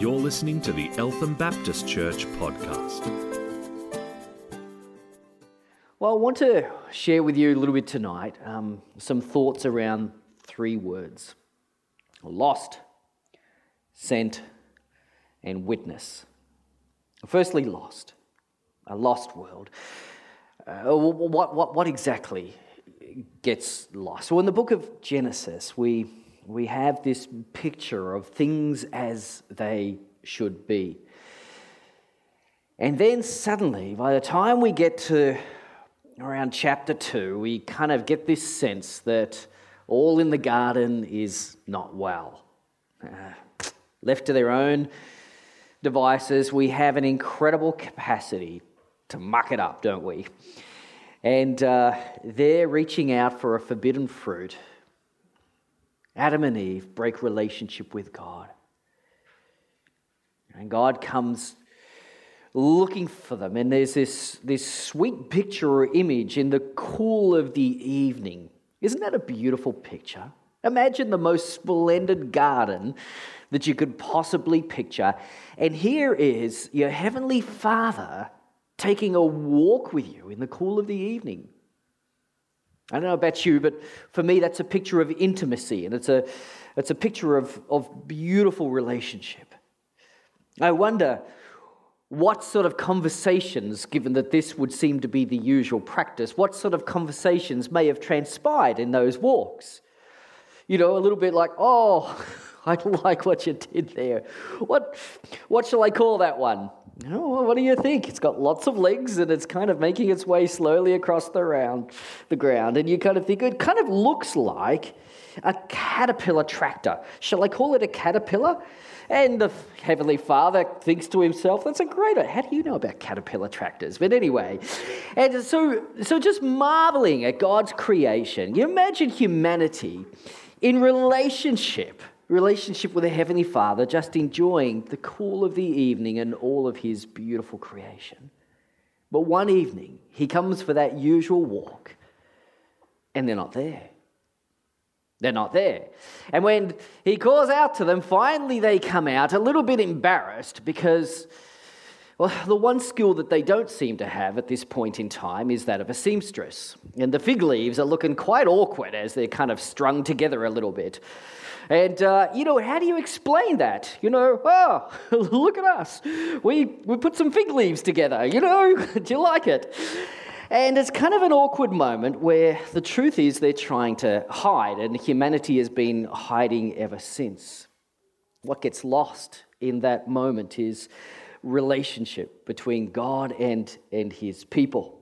You're listening to the Eltham Baptist Church podcast. Well, I want to share with you a little bit tonight um, some thoughts around three words lost, sent, and witness. Firstly, lost, a lost world. Uh, what, what, what exactly gets lost? Well, in the book of Genesis, we we have this picture of things as they should be. And then suddenly, by the time we get to around chapter 2, we kind of get this sense that all in the garden is not well. Uh, left to their own devices, we have an incredible capacity to muck it up, don't we? And uh, they're reaching out for a forbidden fruit Adam and Eve break relationship with God. And God comes looking for them. And there's this, this sweet picture or image in the cool of the evening. Isn't that a beautiful picture? Imagine the most splendid garden that you could possibly picture. And here is your heavenly Father taking a walk with you in the cool of the evening. I don't know about you, but for me, that's a picture of intimacy and it's a, it's a picture of, of beautiful relationship. I wonder what sort of conversations, given that this would seem to be the usual practice, what sort of conversations may have transpired in those walks? You know, a little bit like, oh, I like what you did there. What, what shall I call that one? Oh, what do you think? It's got lots of legs and it's kind of making its way slowly across the, round, the ground. And you kind of think it kind of looks like a caterpillar tractor. Shall I call it a caterpillar? And the Heavenly Father thinks to himself, that's a great, how do you know about caterpillar tractors? But anyway, and so, so just marveling at God's creation, you imagine humanity in relationship relationship with the Heavenly Father, just enjoying the cool of the evening and all of His beautiful creation. But one evening, He comes for that usual walk, and they're not there. They're not there. And when He calls out to them, finally they come out a little bit embarrassed because. Well, the one skill that they don't seem to have at this point in time is that of a seamstress. And the fig leaves are looking quite awkward as they're kind of strung together a little bit. And, uh, you know, how do you explain that? You know, oh, look at us. We, we put some fig leaves together, you know, do you like it? And it's kind of an awkward moment where the truth is they're trying to hide, and humanity has been hiding ever since. What gets lost in that moment is relationship between God and, and his people.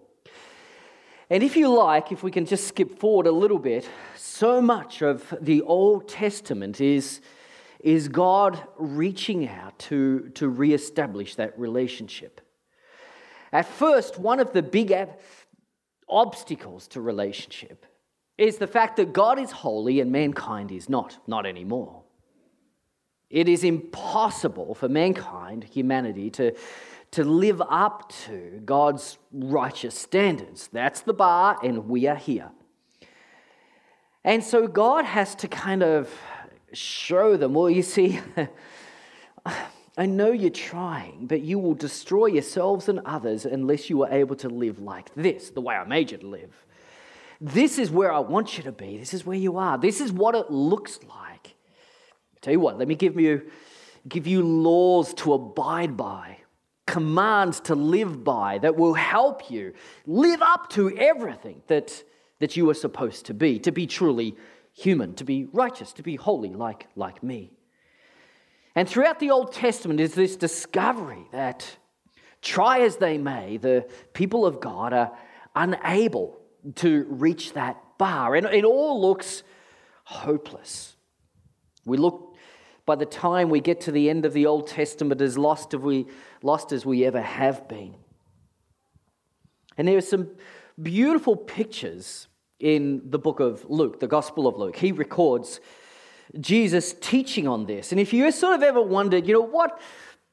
And if you like, if we can just skip forward a little bit, so much of the Old Testament is, is God reaching out to, to reestablish that relationship. At first, one of the big obstacles to relationship is the fact that God is holy and mankind is not, not anymore. It is impossible for mankind, humanity, to, to live up to God's righteous standards. That's the bar, and we are here. And so God has to kind of show them, well, you see, I know you're trying, but you will destroy yourselves and others unless you are able to live like this, the way I made you to live. This is where I want you to be. This is where you are. This is what it looks like. tell you what, let me give you, give you laws to abide by commands to live by that will help you live up to everything that, that you are supposed to be, to be truly human, to be righteous, to be holy like, like me. And throughout the Old Testament is this discovery that, try as they may, the people of God are unable to reach that bar. And it all looks hopeless. We look by the time we get to the end of the Old Testament, as lost as we, lost as we ever have been. And there are some beautiful pictures in the book of Luke, the Gospel of Luke. He records Jesus teaching on this. And if you sort of ever wondered, you know, what,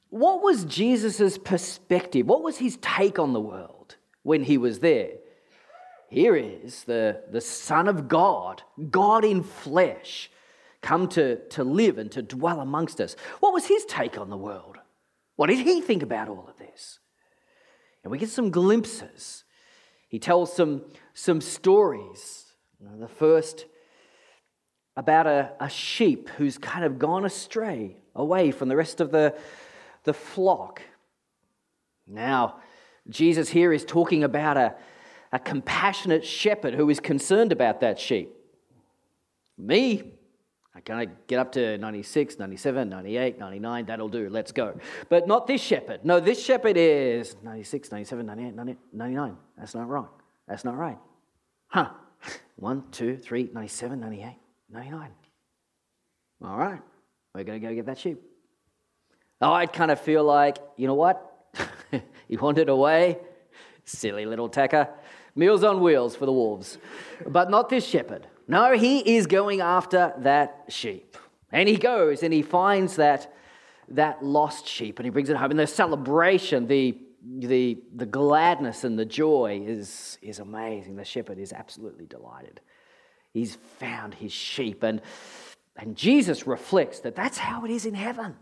what was Jesus' perspective? What was his take on the world when he was there? Here is the, the Son of God, God in flesh, come to, to live and to dwell amongst us. What was his take on the world? What did he think about all of this? And we get some glimpses. He tells some, some stories. You know, the first about a, a sheep who's kind of gone astray away from the rest of the, the flock. Now, Jesus here is talking about a, a compassionate shepherd who is concerned about that sheep. Me, I get up to 96, 97, 98, 99, that'll do, let's go. But not this shepherd. No, this shepherd is 96, 97, 98, 99. That's not wrong. That's not right. Huh. 1, 2, 3, 97, 98, 99. All right, we're going to go get that sheep. Oh, I'd kind of feel like, you know what? he wandered away. Silly little tacker. Meals on wheels for the wolves. But not this shepherd. No, he is going after that sheep. And he goes and he finds that, that lost sheep and he brings it home. And the celebration, the, the, the gladness and the joy is, is amazing. The shepherd is absolutely delighted. He's found his sheep. And, and Jesus reflects that that's how it is in heaven.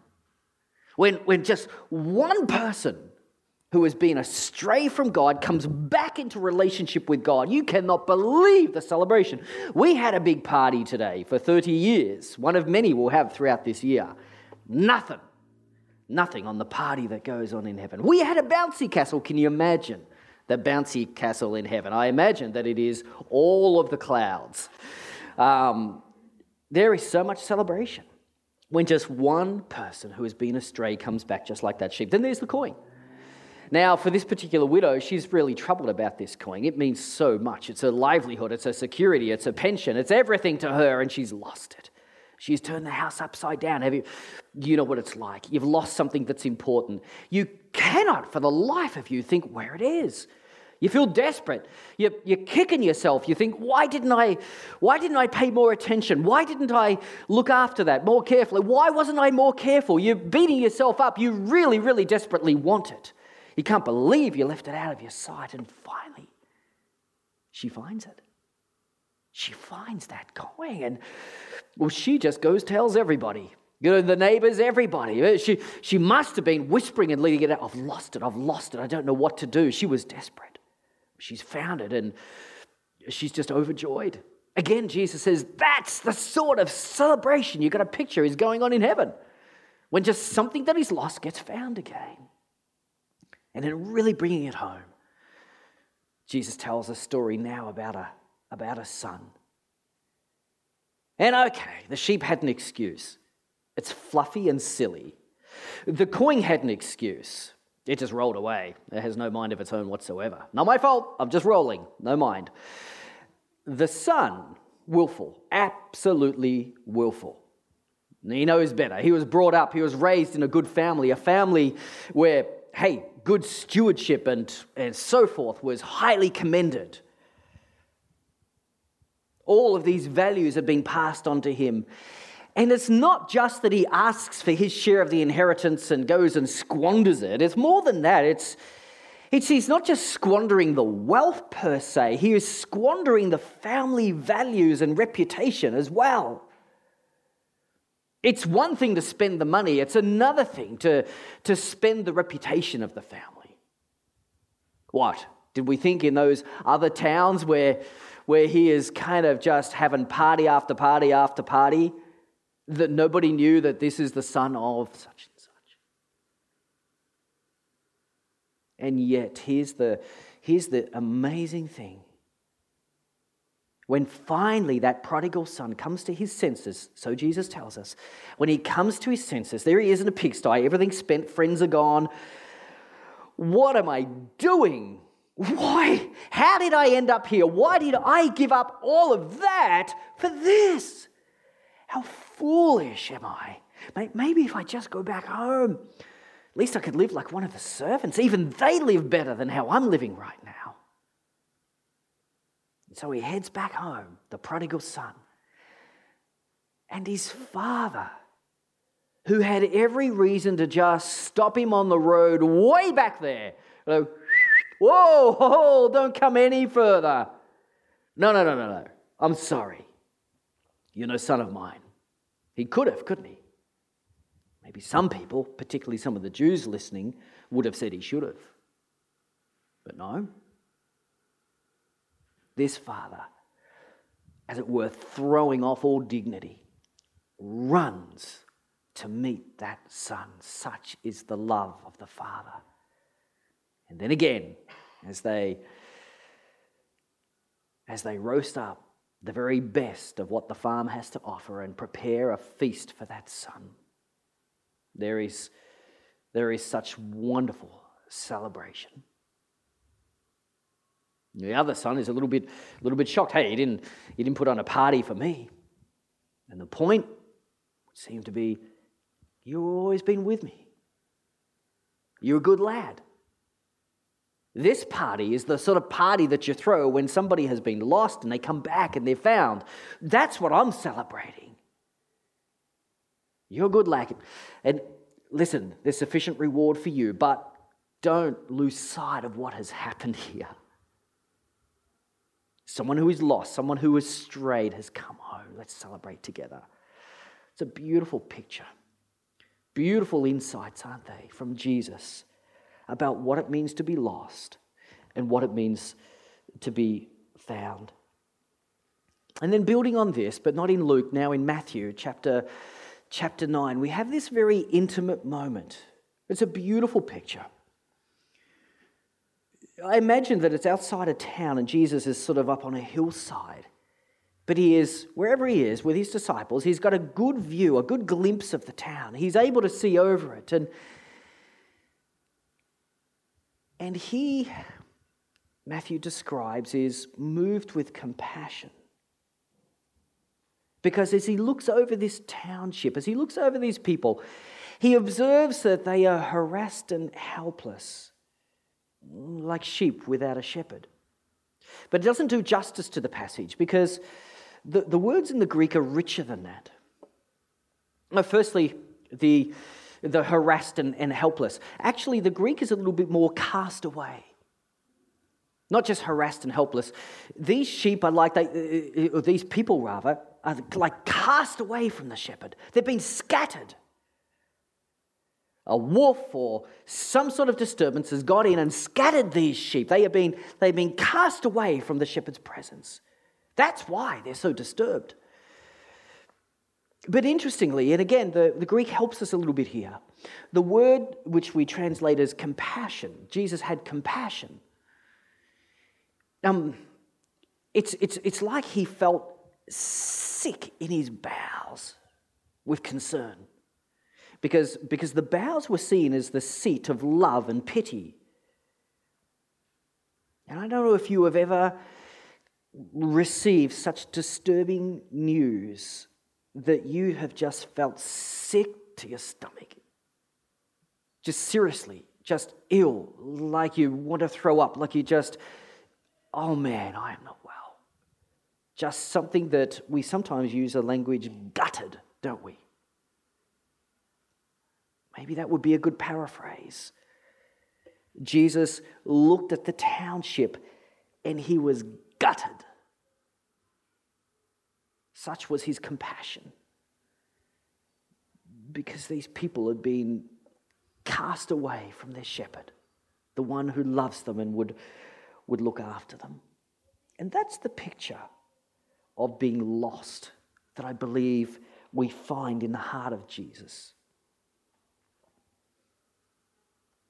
When, when just one person who has been astray from God comes back into relationship with God. You cannot believe the celebration. We had a big party today for 30 years, one of many we'll have throughout this year. Nothing, nothing on the party that goes on in heaven. We had a bouncy castle. Can you imagine the bouncy castle in heaven? I imagine that it is all of the clouds. Um, there is so much celebration when just one person who has been astray comes back just like that sheep. Then there's the coin. Now, for this particular widow, she's really troubled about this coin. It means so much. It's her livelihood, it's her security, it's her pension, it's everything to her, and she's lost it. She's turned the house upside down. Have you, you know what it's like. You've lost something that's important. You cannot, for the life of you, think where it is. You feel desperate. You're, you're kicking yourself. You think, why didn't I, why didn't I pay more attention? Why didn't I look after that more carefully? Why wasn't I more careful? You're beating yourself up. You really, really desperately want it. You can't believe you left it out of your sight. And finally, she finds it. She finds that coin. And well, she just goes, tells everybody. You know, the neighbors, everybody. Uh, she, she must have been whispering and leading it out. I've lost it. I've lost it. I don't know what to do. She was desperate. She's found it and she's just overjoyed. Again, Jesus says that's the sort of celebration you've got to picture is going on in heaven when just something that is lost gets found again. And then, really bringing it home, Jesus tells a story now about a, about a son. And okay, the sheep had an excuse. It's fluffy and silly. The coin had an excuse. It just rolled away. It has no mind of its own whatsoever. Not my fault. I'm just rolling. No mind. The son, willful, absolutely willful. He knows better. He was brought up, he was raised in a good family, a family where, hey, good stewardship and, and so forth was highly commended. All of these values have been passed on to him. And it's not just that he asks for his share of the inheritance and goes and squanders it. It's more than that. It's, it's he's not just squandering the wealth per se, he is squandering the family values and reputation as well. It's one thing to spend the money, it's another thing to, to spend the reputation of the family. What? Did we think in those other towns where, where he is kind of just having party after party after party that nobody knew that this is the son of such and such? And yet, here's the, here's the amazing thing when finally that prodigal son comes to his senses, so Jesus tells us, when he comes to his senses, there he is in a pigsty, everything's spent, friends are gone. What am I doing? Why? How did I end up here? Why did I give up all of that for this? How foolish am I? Maybe if I just go back home, at least I could live like one of the servants. Even they live better than how I'm living right now. So he heads back home, the prodigal son. And his father, who had every reason to just stop him on the road way back there. Whoa, whoa, don't come any further. No, no, no, no, no. I'm sorry. You're no son of mine. He could have, couldn't he? Maybe some people, particularly some of the Jews listening, would have said he should have. But no. This father, as it were, throwing off all dignity, runs to meet that son. Such is the love of the father. And then again, as they as they roast up the very best of what the farm has to offer and prepare a feast for that son. There is, there is such wonderful celebration. The other son is a little bit, a little bit shocked. Hey, he didn't, he didn't put on a party for me. And the point seemed to be, you've always been with me. You're a good lad. This party is the sort of party that you throw when somebody has been lost and they come back and they're found. That's what I'm celebrating. You're a good, lad. And listen, there's sufficient reward for you, but don't lose sight of what has happened here. Someone who is lost, someone who is strayed has come home. Let's celebrate together. It's a beautiful picture. Beautiful insights, aren't they, from Jesus about what it means to be lost and what it means to be found. And then building on this, but not in Luke, now in Matthew chapter, chapter 9, we have this very intimate moment. It's a beautiful picture. I imagine that it's outside a town and Jesus is sort of up on a hillside. But he is, wherever he is with his disciples, he's got a good view, a good glimpse of the town. He's able to see over it. And and he, Matthew describes, is moved with compassion. Because as he looks over this township, as he looks over these people, he observes that they are harassed and helpless, like sheep without a shepherd. But it doesn't do justice to the passage because the, the words in the Greek are richer than that. Now, firstly, the, the harassed and, and helpless. Actually, the Greek is a little bit more cast away. Not just harassed and helpless. These sheep are like, they, uh, uh, or these people rather, are like cast away from the shepherd. They've been scattered. A wolf or some sort of disturbance has got in and scattered these sheep. They have been, they've been cast away from the shepherd's presence. That's why they're so disturbed. But interestingly, and again, the, the Greek helps us a little bit here. The word which we translate as compassion, Jesus had compassion. Um, it's, it's, it's like he felt sick in his bowels with concern. Because, because the bowels were seen as the seat of love and pity. And I don't know if you have ever received such disturbing news that you have just felt sick to your stomach. Just seriously, just ill, like you want to throw up, like you just, oh man, I am not well. Just something that we sometimes use a language gutted, don't we? Maybe that would be a good paraphrase. Jesus looked at the township and he was gutted. Such was his compassion. Because these people had been cast away from their shepherd, the one who loves them and would, would look after them. And that's the picture of being lost that I believe we find in the heart of Jesus.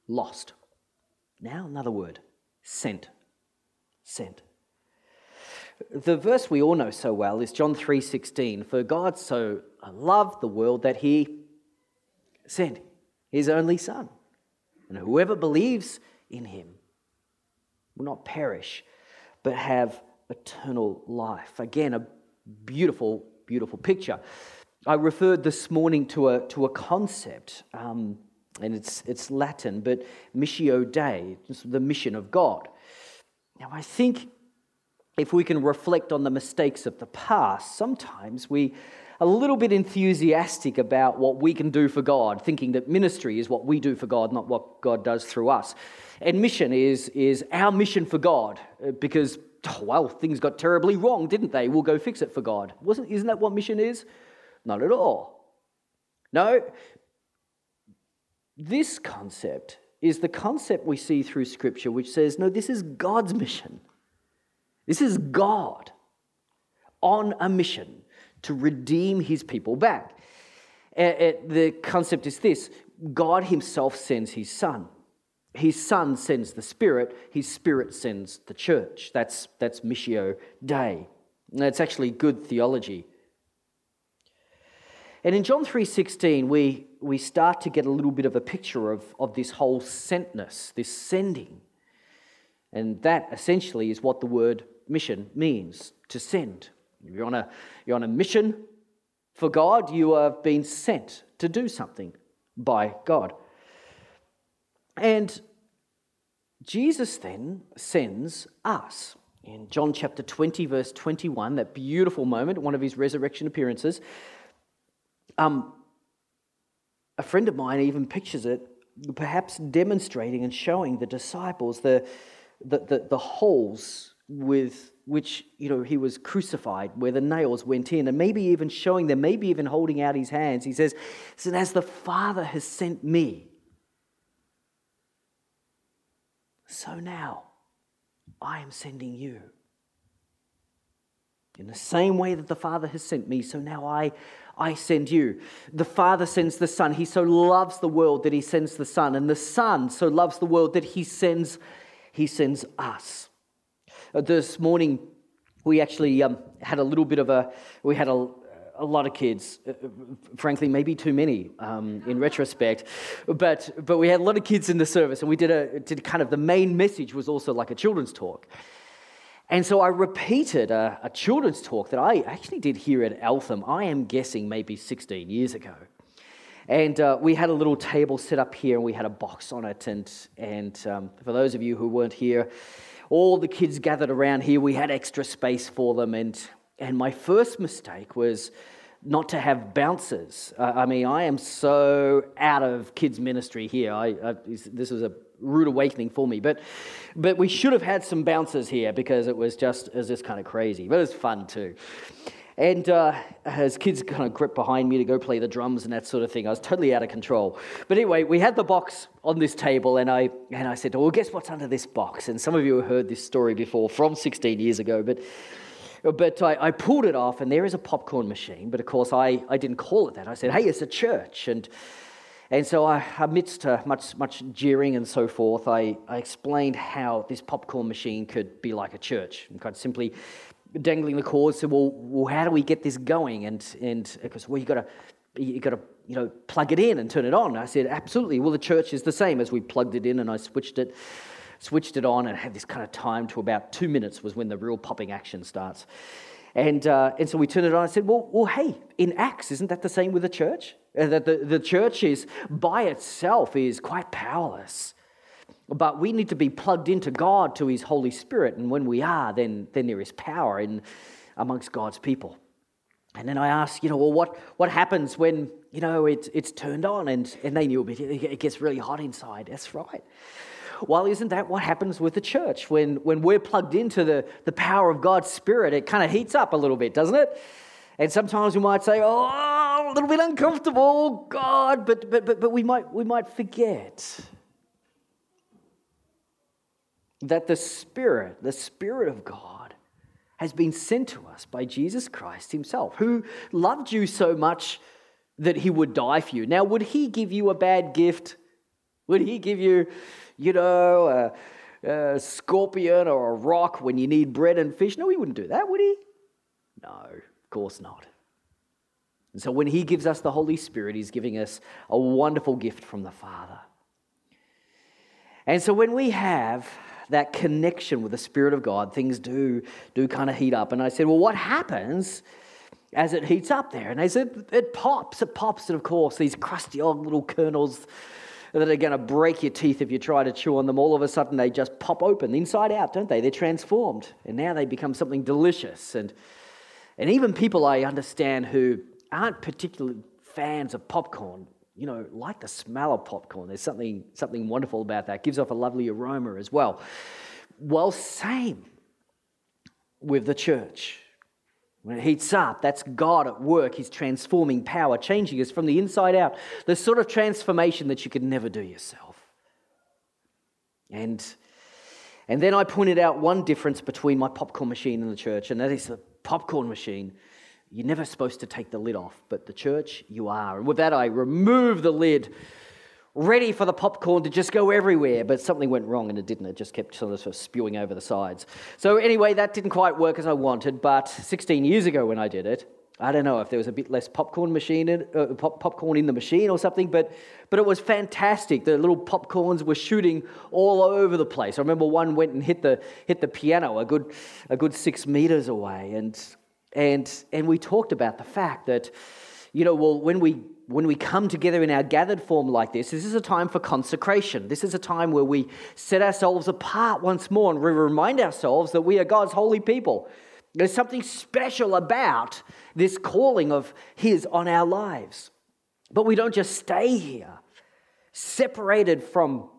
Lost. Now, another word sent. Sent. The verse we all know so well is John 3:16, for God so loved the world that he sent his only son. And whoever believes in him will not perish but have eternal life. Again, a beautiful, beautiful picture. I referred this morning to a, to a concept, um, and it's, it's Latin, but missio Dei, the mission of God. Now, I think if we can reflect on the mistakes of the past, sometimes we are a little bit enthusiastic about what we can do for God, thinking that ministry is what we do for God, not what God does through us. And mission is, is our mission for God, uh, because, oh, well, things got terribly wrong, didn't they? We'll go fix it for God. Wasn't, isn't that what mission is? Not at all. No, this concept is the concept we see through Scripture, which says, no, this is God's mission. This is God on a mission to redeem his people back. Eh, eh, the concept is this God himself sends his son. His son sends the spirit, his spirit sends the church. That's, that's Missio Dei. That's actually good theology. And in John 3:16, we, we start to get a little bit of a picture of, of this whole sentness, this sending. And that essentially is what the word mission means, to send. You're on a, you're on a mission for God, you have been sent to do something by God. And Jesus then sends us. In John chapter 20, verse 21, that beautiful moment, one of his resurrection appearances, um, a friend of mine even pictures it, perhaps demonstrating and showing the disciples the, the, the, the holes with which you know he was crucified where the nails went in and maybe even showing them maybe even holding out his hands. He says as the father has sent me so now i am sending you. In the same way that the father has sent me so now i i send you. The father sends the son. He so loves the world that he sends the son. And the son so loves the world that he sends he sends us. Uh, this morning, we actually um, had a little bit of a, we had a, a lot of kids, uh, frankly, maybe too many um, in retrospect. But, but we had a lot of kids in the service, and we did a did kind of the main message was also like a children's talk. And so I repeated a, a children's talk that I actually did here at Eltham, I am guessing maybe 16 years ago. And uh, we had a little table set up here, and we had a box on it. And, and um, for those of you who weren't here, all the kids gathered around here. We had extra space for them. And, and my first mistake was not to have bouncers. Uh, I mean, I am so out of kids' ministry here. I, I, this was a rude awakening for me. But, but we should have had some bouncers here because it was just, it was just kind of crazy. But it was fun too. And uh, as kids kind of crept behind me to go play the drums and that sort of thing, I was totally out of control. But anyway, we had the box on this table, and I, and I said, Well, guess what's under this box? And some of you have heard this story before from 16 years ago, but, but I, I pulled it off, and there is a popcorn machine. But of course, I, I didn't call it that. I said, Hey, it's a church. And, and so, I, amidst uh, much, much jeering and so forth, I, I explained how this popcorn machine could be like a church. And quite simply, dangling the cords. Said, well, well, how do we get this going? And and because well, you got to you got to you know plug it in and turn it on. I said, absolutely. Well, the church is the same as we plugged it in, and I switched it switched it on and had this kind of time to about two minutes was when the real popping action starts. And, uh, and so we turned it on. I said, well, well, hey, in Acts, isn't that the same with the church? That the, the church is by itself is quite powerless. But we need to be plugged into God, to His Holy Spirit. And when we are, then, then there is power in, amongst God's people. And then I ask, you know, well, what, what happens when, you know, it, it's turned on? And, and they knew it gets really hot inside. That's right. Well, isn't that what happens with the church? When, when we're plugged into the, the power of God's Spirit, it kind of heats up a little bit, doesn't it? And sometimes we might say, oh, little bit uncomfortable, oh, God, but, but, but, but we, might, we might forget that the Spirit, the Spirit of God, has been sent to us by Jesus Christ Himself, who loved you so much that He would die for you. Now, would He give you a bad gift? Would He give you, you know, a, a scorpion or a rock when you need bread and fish? No, He wouldn't do that, would He? No, of course not. And so when He gives us the Holy Spirit, He's giving us a wonderful gift from the Father. And so when we have that connection with the Spirit of God, things do, do kind of heat up. And I said, Well, what happens as it heats up there? And they said, It pops, it pops. And of course, these crusty old little kernels that are going to break your teeth if you try to chew on them, all of a sudden they just pop open inside out, don't they? They're transformed. And now they become something delicious. And, and even people I understand who aren't particularly fans of popcorn you know, like the smell of popcorn. There's something, something wonderful about that. It gives off a lovely aroma as well. Well, same with the church. When it heats up, that's God at work. He's transforming power, changing us from the inside out. The sort of transformation that you could never do yourself. And, and then I pointed out one difference between my popcorn machine and the church, and that is the popcorn machine. You're never supposed to take the lid off, but the church, you are. And with that, I remove the lid ready for the popcorn to just go everywhere, but something went wrong and it didn't. It just kept sort of spewing over the sides. So, anyway, that didn't quite work as I wanted, but 16 years ago when I did it, I don't know if there was a bit less popcorn machine in, uh, pop, popcorn in the machine or something, but, but it was fantastic. The little popcorns were shooting all over the place. I remember one went and hit the, hit the piano a good, a good six meters away. And, and, and we talked about the fact that, you know, well, when we when we come together in our gathered form like this, this is a time for consecration. This is a time where we set ourselves apart once more and we remind ourselves that we are God's holy people. There's something special about this calling of His on our lives. But we don't just stay here, separated from,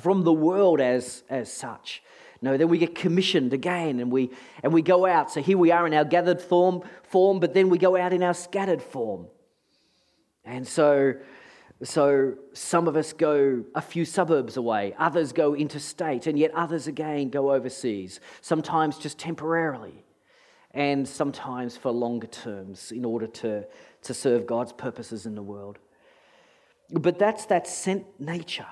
from the world as, as such. No, then we get commissioned again and we, and we go out. So here we are in our gathered form, form, but then we go out in our scattered form. And so, so some of us go a few suburbs away, others go interstate, and yet others again go overseas, sometimes just temporarily, and sometimes for longer terms in order to, to serve God's purposes in the world. But that's that sent nature.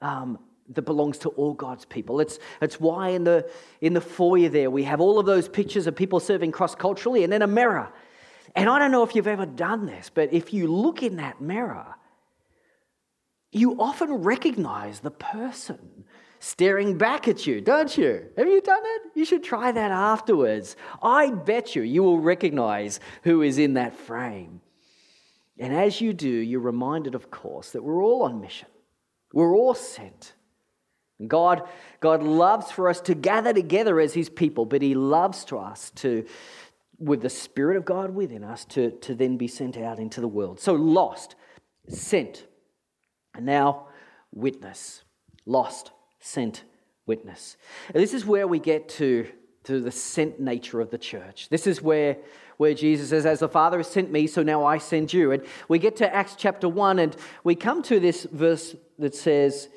Um, that belongs to all God's people. It's, it's why in the, in the foyer there we have all of those pictures of people serving cross culturally and then a mirror and I don't know if you've ever done this, but if you look in that mirror, you often recognize the person staring back at you, don't you? Have you done it? You should try that afterwards. I bet you you will recognize who is in that frame. And as you do, you're reminded, of course, that we're all on mission. We're all sent. God, God loves for us to gather together as His people, but He loves to us to, with the Spirit of God within us to, to then be sent out into the world. So, lost, sent, and now witness. Lost, sent, witness. And this is where we get to, to the sent nature of the church. This is where, where Jesus says, As the Father has sent me, so now I send you. And we get to Acts chapter 1, and we come to this verse that says,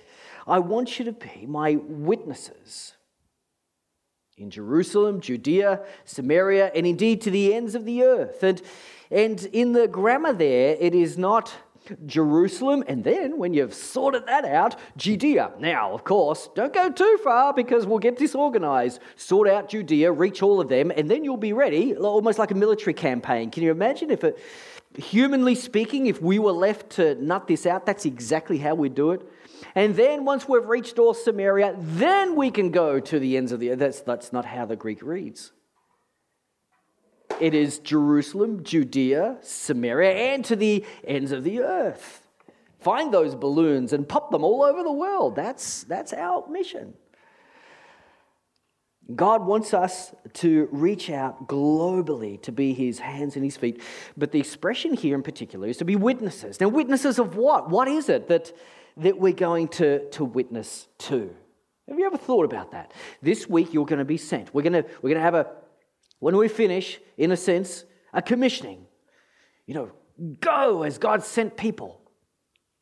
I want you to be my witnesses in Jerusalem, Judea, Samaria, and indeed to the ends of the earth. And, and in the grammar there, it is not Jerusalem, and then when you've sorted that out, Judea. Now, of course, don't go too far because we'll get disorganized. Sort out Judea, reach all of them, and then you'll be ready, almost like a military campaign. Can you imagine if it, humanly speaking, if we were left to nut this out, that's exactly how we do it? And then once we've reached all Samaria, then we can go to the ends of the earth. That's, that's not how the Greek reads. It is Jerusalem, Judea, Samaria, and to the ends of the earth. Find those balloons and pop them all over the world. That's, that's our mission. God wants us to reach out globally to be his hands and his feet. But the expression here in particular is to be witnesses. Now, witnesses of what? What is it that, that we're going to, to witness to. Have you ever thought about that? This week you're going to be sent. We're going to, we're going to have a, when we finish, in a sense, a commissioning. You know, go as God sent people.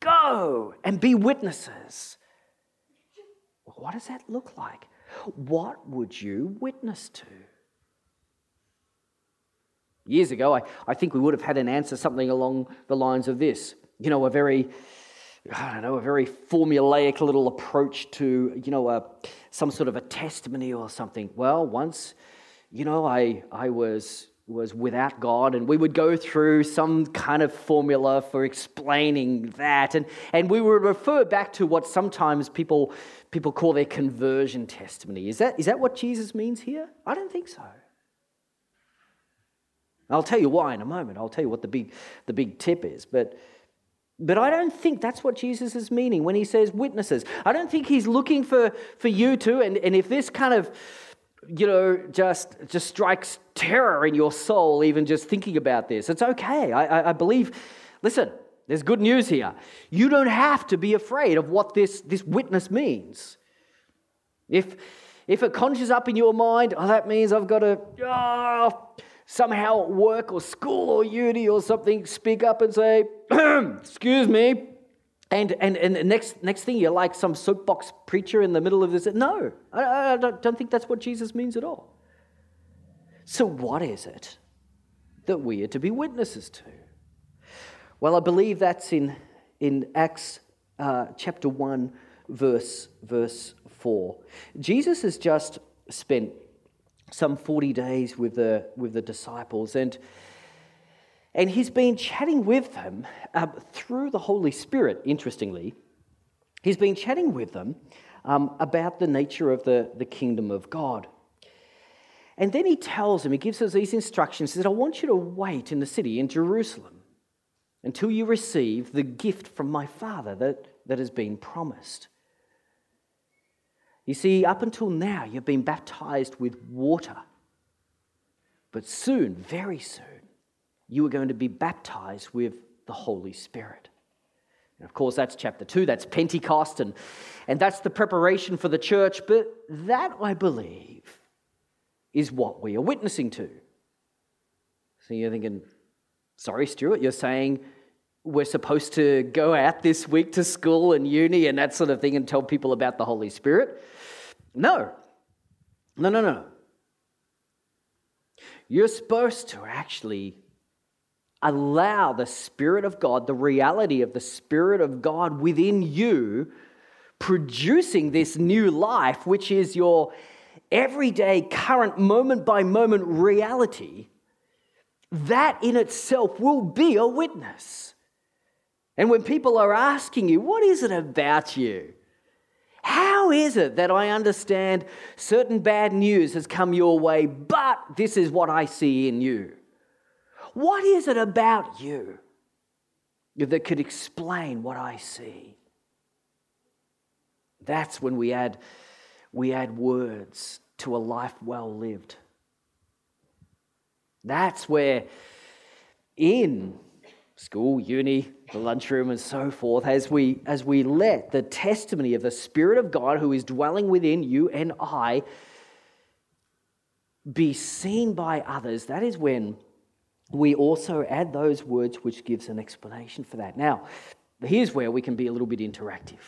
Go and be witnesses. What does that look like? What would you witness to? Years ago, I, I think we would have had an answer something along the lines of this. You know, a very I don't know, a very formulaic little approach to, you know, a, some sort of a testimony or something. Well, once, you know, I, I was, was without God, and we would go through some kind of formula for explaining that. And, and we would refer back to what sometimes people, people call their conversion testimony. Is that, is that what Jesus means here? I don't think so. I'll tell you why in a moment. I'll tell you what the big, the big tip is. But but I don't think that's what Jesus is meaning when he says witnesses. I don't think he's looking for, for you to, and, and if this kind of, you know, just, just strikes terror in your soul, even just thinking about this, it's okay. I, I, I believe, listen, there's good news here. You don't have to be afraid of what this, this witness means. If, if it conjures up in your mind, oh, that means I've got to, oh, somehow at work or school or uni or something speak up and say, Excuse me. And, and, and next, next thing, you're like some soapbox preacher in the middle of this. No, I, I don't, don't think that's what Jesus means at all. So, what is it that we are to be witnesses to? Well, I believe that's in, in Acts uh, chapter 1, verse, verse 4. Jesus has just spent some 40 days with the, with the disciples, and, and he's been chatting with them uh, through the Holy Spirit, interestingly. He's been chatting with them um, about the nature of the, the kingdom of God. And then he tells them, he gives us these instructions, he says, I want you to wait in the city in Jerusalem until you receive the gift from my Father that, that has been promised. You see, up until now, you've been baptized with water. But soon, very soon, you are going to be baptized with the Holy Spirit. And of course, that's chapter 2, that's Pentecost, and, and that's the preparation for the church. But that, I believe, is what we are witnessing to. So you're thinking, sorry, Stewart, you're saying we're supposed to go out this week to school and uni and that sort of thing and tell people about the Holy Spirit? No. No, no, no. You're supposed to actually allow the Spirit of God, the reality of the Spirit of God within you, producing this new life, which is your everyday, current, moment by moment reality. That in itself will be a witness. And when people are asking you, what is it about you? How is it that I understand certain bad news has come your way, but this is what I see in you? What is it about you that could explain what I see? That's when we add, we add words to a life well lived. That's where, in school, uni, the lunchroom, and so forth, as we, as we let the testimony of the Spirit of God who is dwelling within you and I be seen by others, that is when we also add those words which gives an explanation for that. Now, here's where we can be a little bit interactive.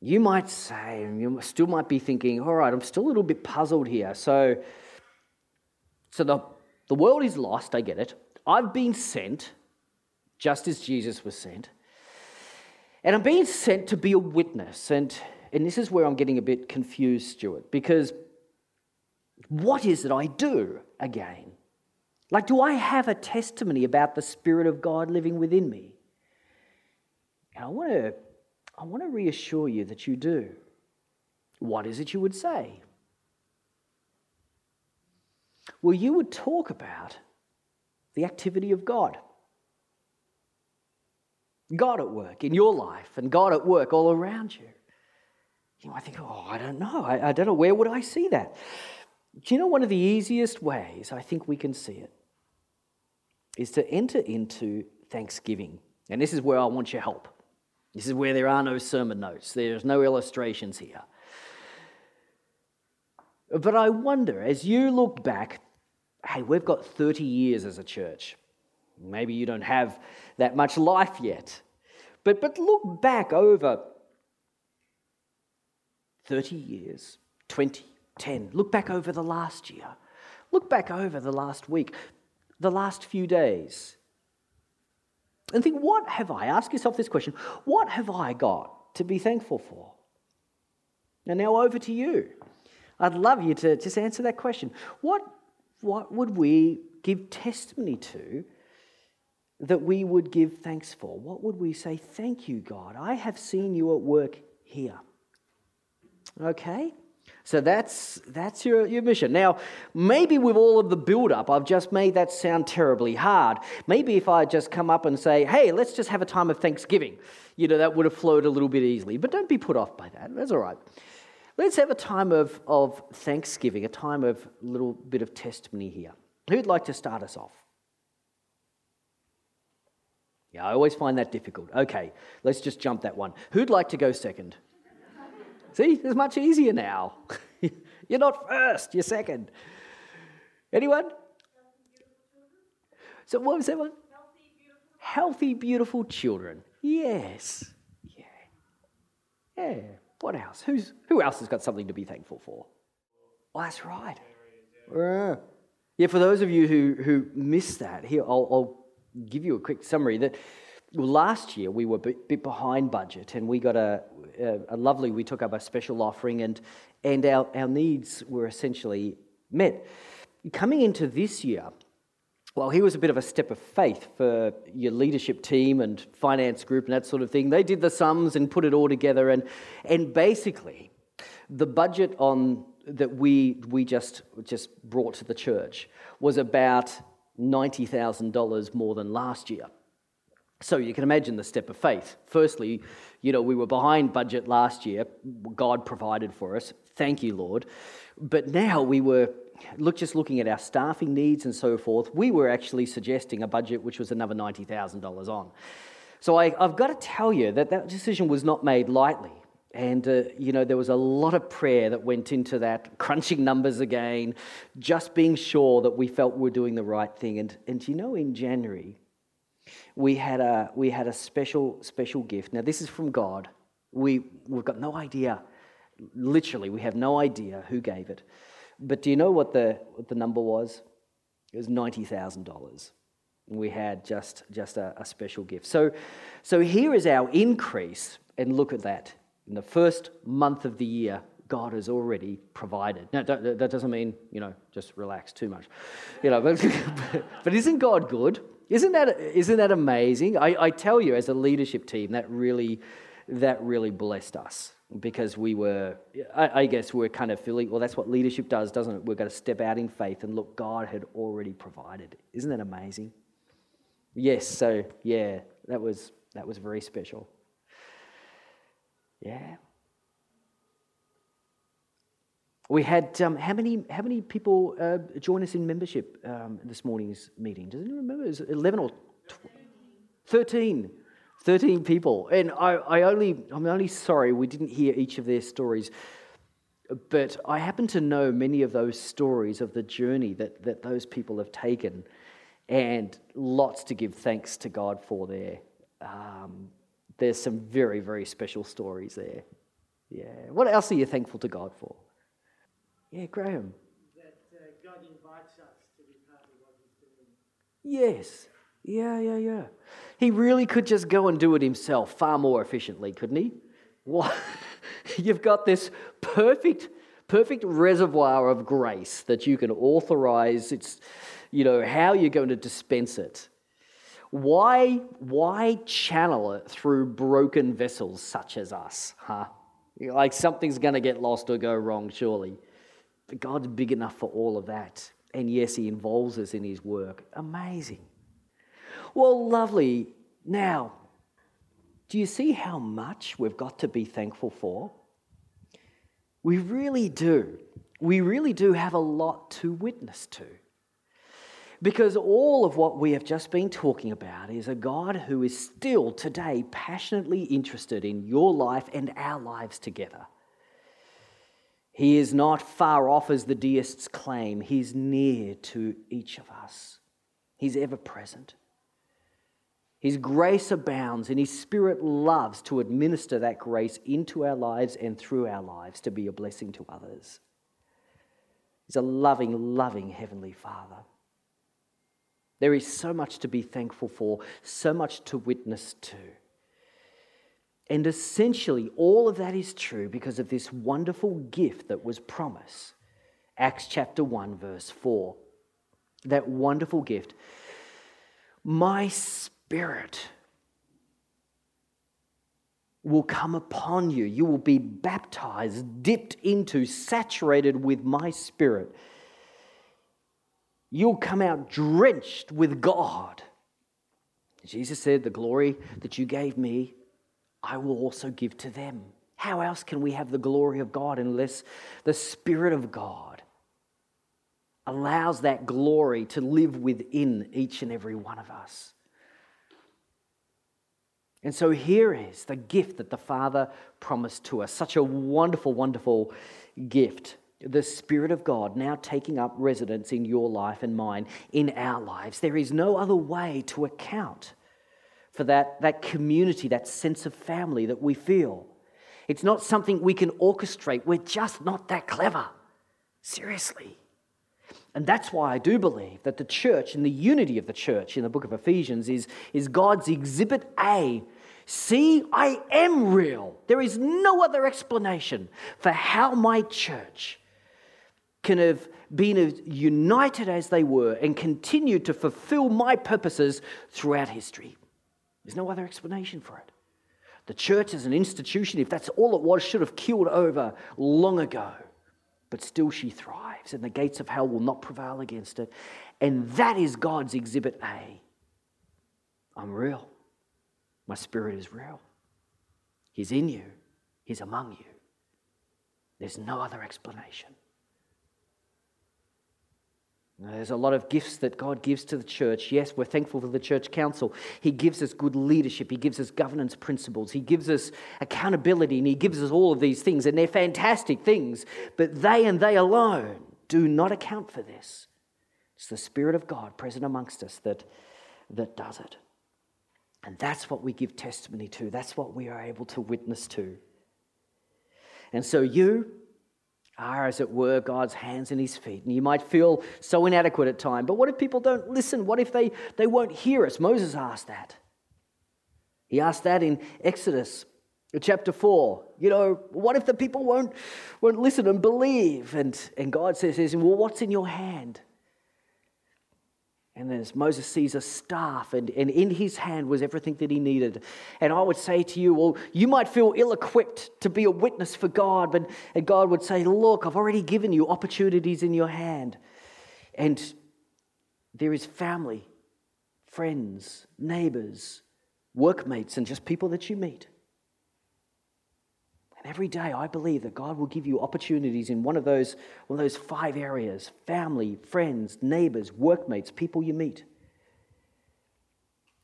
You might say, and you still might be thinking, all right, I'm still a little bit puzzled here. So, so the, the world is lost, I get it. I've been sent, just as Jesus was sent. And I'm being sent to be a witness. And, and this is where I'm getting a bit confused, Stewart, because what is it I do again? Like, do I have a testimony about the Spirit of God living within me? And I want to, I want to reassure you that you do. What is it you would say? Well, you would talk about the activity of God. God at work in your life and God at work all around you. You might think, oh, I don't know. I, I don't know. Where would I see that? Do you know one of the easiest ways I think we can see it is to enter into thanksgiving. And this is where I want your help. This is where there are no sermon notes, there's no illustrations here. But I wonder, as you look back hey, we've got 30 years as a church. Maybe you don't have that much life yet. But, but look back over 30 years, 20, 10. Look back over the last year. Look back over the last week, the last few days. And think, what have I? Ask yourself this question what have I got to be thankful for? And now over to you. I'd love you to just answer that question. What what would we give testimony to that we would give thanks for? What would we say, Thank you, God? I have seen you at work here. Okay? So that's, that's your, your mission. Now, maybe with all of the build up, I've just made that sound terribly hard. Maybe if I just come up and say, hey, let's just have a time of Thanksgiving, you know, that would have flowed a little bit easily. But don't be put off by that. That's all right. Let's have a time of, of thanksgiving, a time of a little bit of testimony here. Who'd like to start us off? Yeah, I always find that difficult. Okay, let's just jump that one. Who'd like to go second? See, it's much easier now. you're not first, you're second. Anyone? So what was that one? Healthy, beautiful children. Yes. Yeah. Yeah. What else? Who's who else has got something to be thankful for? Well, that's right. Yeah. for those of you who, who missed that, here I'll, I'll give you a quick summary that well, last year we were a bit, bit behind budget and we got a, a, a, lovely, we took up a special offering and, and our, our needs were essentially met. Coming into this year, well, here was a bit of a step of faith for your leadership team and finance group and that sort of thing. They did the sums and put it all together, and, and basically, the budget on that we, we just, just brought to the church was about $90,000 more than last year. So you can imagine the step of faith. Firstly, you know, we were behind budget last year. God provided for us. Thank you, Lord. But now we were look just looking at our staffing needs and so forth. We were actually suggesting a budget which was another $90,000 on. So I, have got to tell you that that decision was not made lightly. And, uh, you know, there was a lot of prayer that went into that, crunching numbers again, just being sure that we felt we were doing the right thing. And, and you know, in January, we had a, we had a special, special gift. Now, this is from God. We, we've got no idea, literally, we have no idea who gave it. But do you know what the, what the number was? It was $90,000. We had just, just a, a special gift. So, so here is our increase, and look at that in the first month of the year, God has already provided. Now, that doesn't mean, you know, just relax too much. You know, but, but isn't God good? Isn't that, isn't that amazing? I, I tell you, as a leadership team, that really, that really blessed us because we were, I, I guess, we are kind of feeling, well, that's what leadership does, doesn't it? We're going to step out in faith and look, God had already provided. Isn't that amazing? Yes, so yeah, that was, that was very special. Yeah. We had um, how many how many people uh, join us in membership um, this morning's meeting? Does anyone remember? It eleven or 13. 13 people. And I, I only I'm only sorry we didn't hear each of their stories. But I happen to know many of those stories of the journey that, that those people have taken, and lots to give thanks to God for there. Um, there's some very, very special stories there. Yeah. What else are you thankful to God for? Yeah, Graham. That uh, God invites us to be part of what He's doing. Yes. Yeah, yeah, yeah. He really could just go and do it himself far more efficiently, couldn't he? What? You've got this perfect, perfect reservoir of grace that you can authorize. It's, you know, how you're going to dispense it. Why, why channel it through broken vessels such as us, huh? Like something's going to get lost or go wrong, surely. But God's big enough for all of that. And yes, He involves us in His work. Amazing. Well, lovely. Now, do you see how much we've got to be thankful for? We really do. We really do have a lot to witness to. Because all of what we have just been talking about is a God who is still today passionately interested in your life and our lives together. He is not far off as the deists claim, He's near to each of us, He's ever present. His grace abounds, and His Spirit loves to administer that grace into our lives and through our lives to be a blessing to others. He's a loving, loving Heavenly Father. There is so much to be thankful for, so much to witness to. And essentially, all of that is true because of this wonderful gift that was promised. Acts chapter 1, verse 4. That wonderful gift. My spirit will come upon you. You will be baptized, dipped into, saturated with my spirit you'll come out drenched with God. Jesus said, The glory that you gave me, I will also give to them. How else can we have the glory of God unless the Spirit of God allows that glory to live within each and every one of us? And so here is the gift that the Father promised to us. Such a wonderful, wonderful gift. the Spirit of God now taking up residence in your life and mine, in our lives. There is no other way to account for that, that community, that sense of family that we feel. It's not something we can orchestrate. We're just not that clever. Seriously. And that's why I do believe that the church and the unity of the church in the book of Ephesians is, is God's exhibit A. See, I am real. There is no other explanation for how my church can have been united as they were and continued to fulfill my purposes throughout history. There's no other explanation for it. The church as an institution, if that's all it was, should have killed over long ago. But still she thrives, and the gates of hell will not prevail against it. And that is God's exhibit A. I'm real. My spirit is real. He's in you, He's among you. There's no other explanation. There's a lot of gifts that God gives to the church. Yes, we're thankful for the church council. He gives us good leadership, He gives us governance principles, He gives us accountability, and He gives us all of these things. And they're fantastic things, but they and they alone do not account for this. It's the Spirit of God present amongst us that, that does it. And that's what we give testimony to, that's what we are able to witness to. And so, you, are, as it were, God's hands and his feet. And you might feel so inadequate at times. But what if people don't listen? What if they, they won't hear us? Moses asked that. He asked that in Exodus chapter 4. You know, what if the people won't, won't listen and believe? And, and God says, says, Well, what's in your hand? And as Moses sees a staff, and, and in his hand was everything that he needed. And I would say to you, well, you might feel ill equipped to be a witness for God, but and God would say, Look, I've already given you opportunities in your hand. And there is family, friends, neighbors, workmates, and just people that you meet. And every day, I believe that God will give you opportunities in one of those, one of those five areas family, friends, neighbors, workmates, people you meet.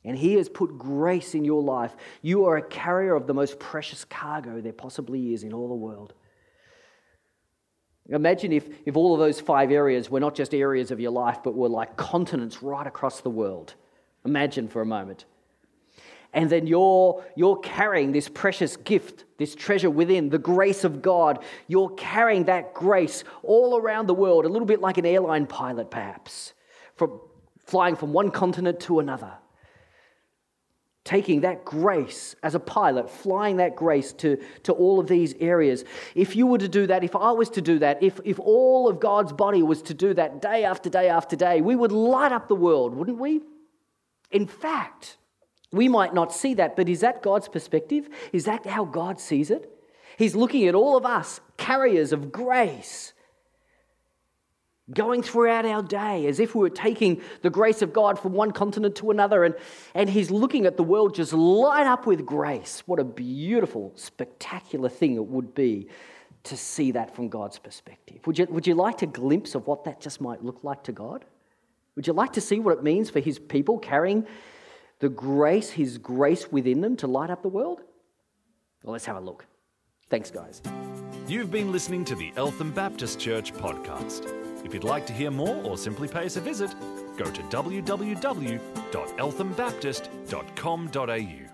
And He has put grace in your life. You are a carrier of the most precious cargo there possibly is in all the world. Imagine if, if all of those five areas were not just areas of your life, but were like continents right across the world. Imagine for a moment and then you're, you're carrying this precious gift, this treasure within, the grace of God. You're carrying that grace all around the world, a little bit like an airline pilot, perhaps, from flying from one continent to another. Taking that grace as a pilot, flying that grace to, to all of these areas. If you were to do that, if I was to do that, if, if all of God's body was to do that day after day after day, we would light up the world, wouldn't we? In fact, we might not see that, but is that God's perspective? Is that how God sees it? He's looking at all of us, carriers of grace, going throughout our day as if we were taking the grace of God from one continent to another. And, and He's looking at the world just light up with grace. What a beautiful, spectacular thing it would be to see that from God's perspective. Would you, would you like a glimpse of what that just might look like to God? Would you like to see what it means for His people carrying the grace, His grace within them to light up the world? Well, let's have a look. Thanks, guys. You've been listening to the Eltham Baptist Church podcast. If you'd like to hear more or simply pay us a visit, go to www.elthambaptist.com.au.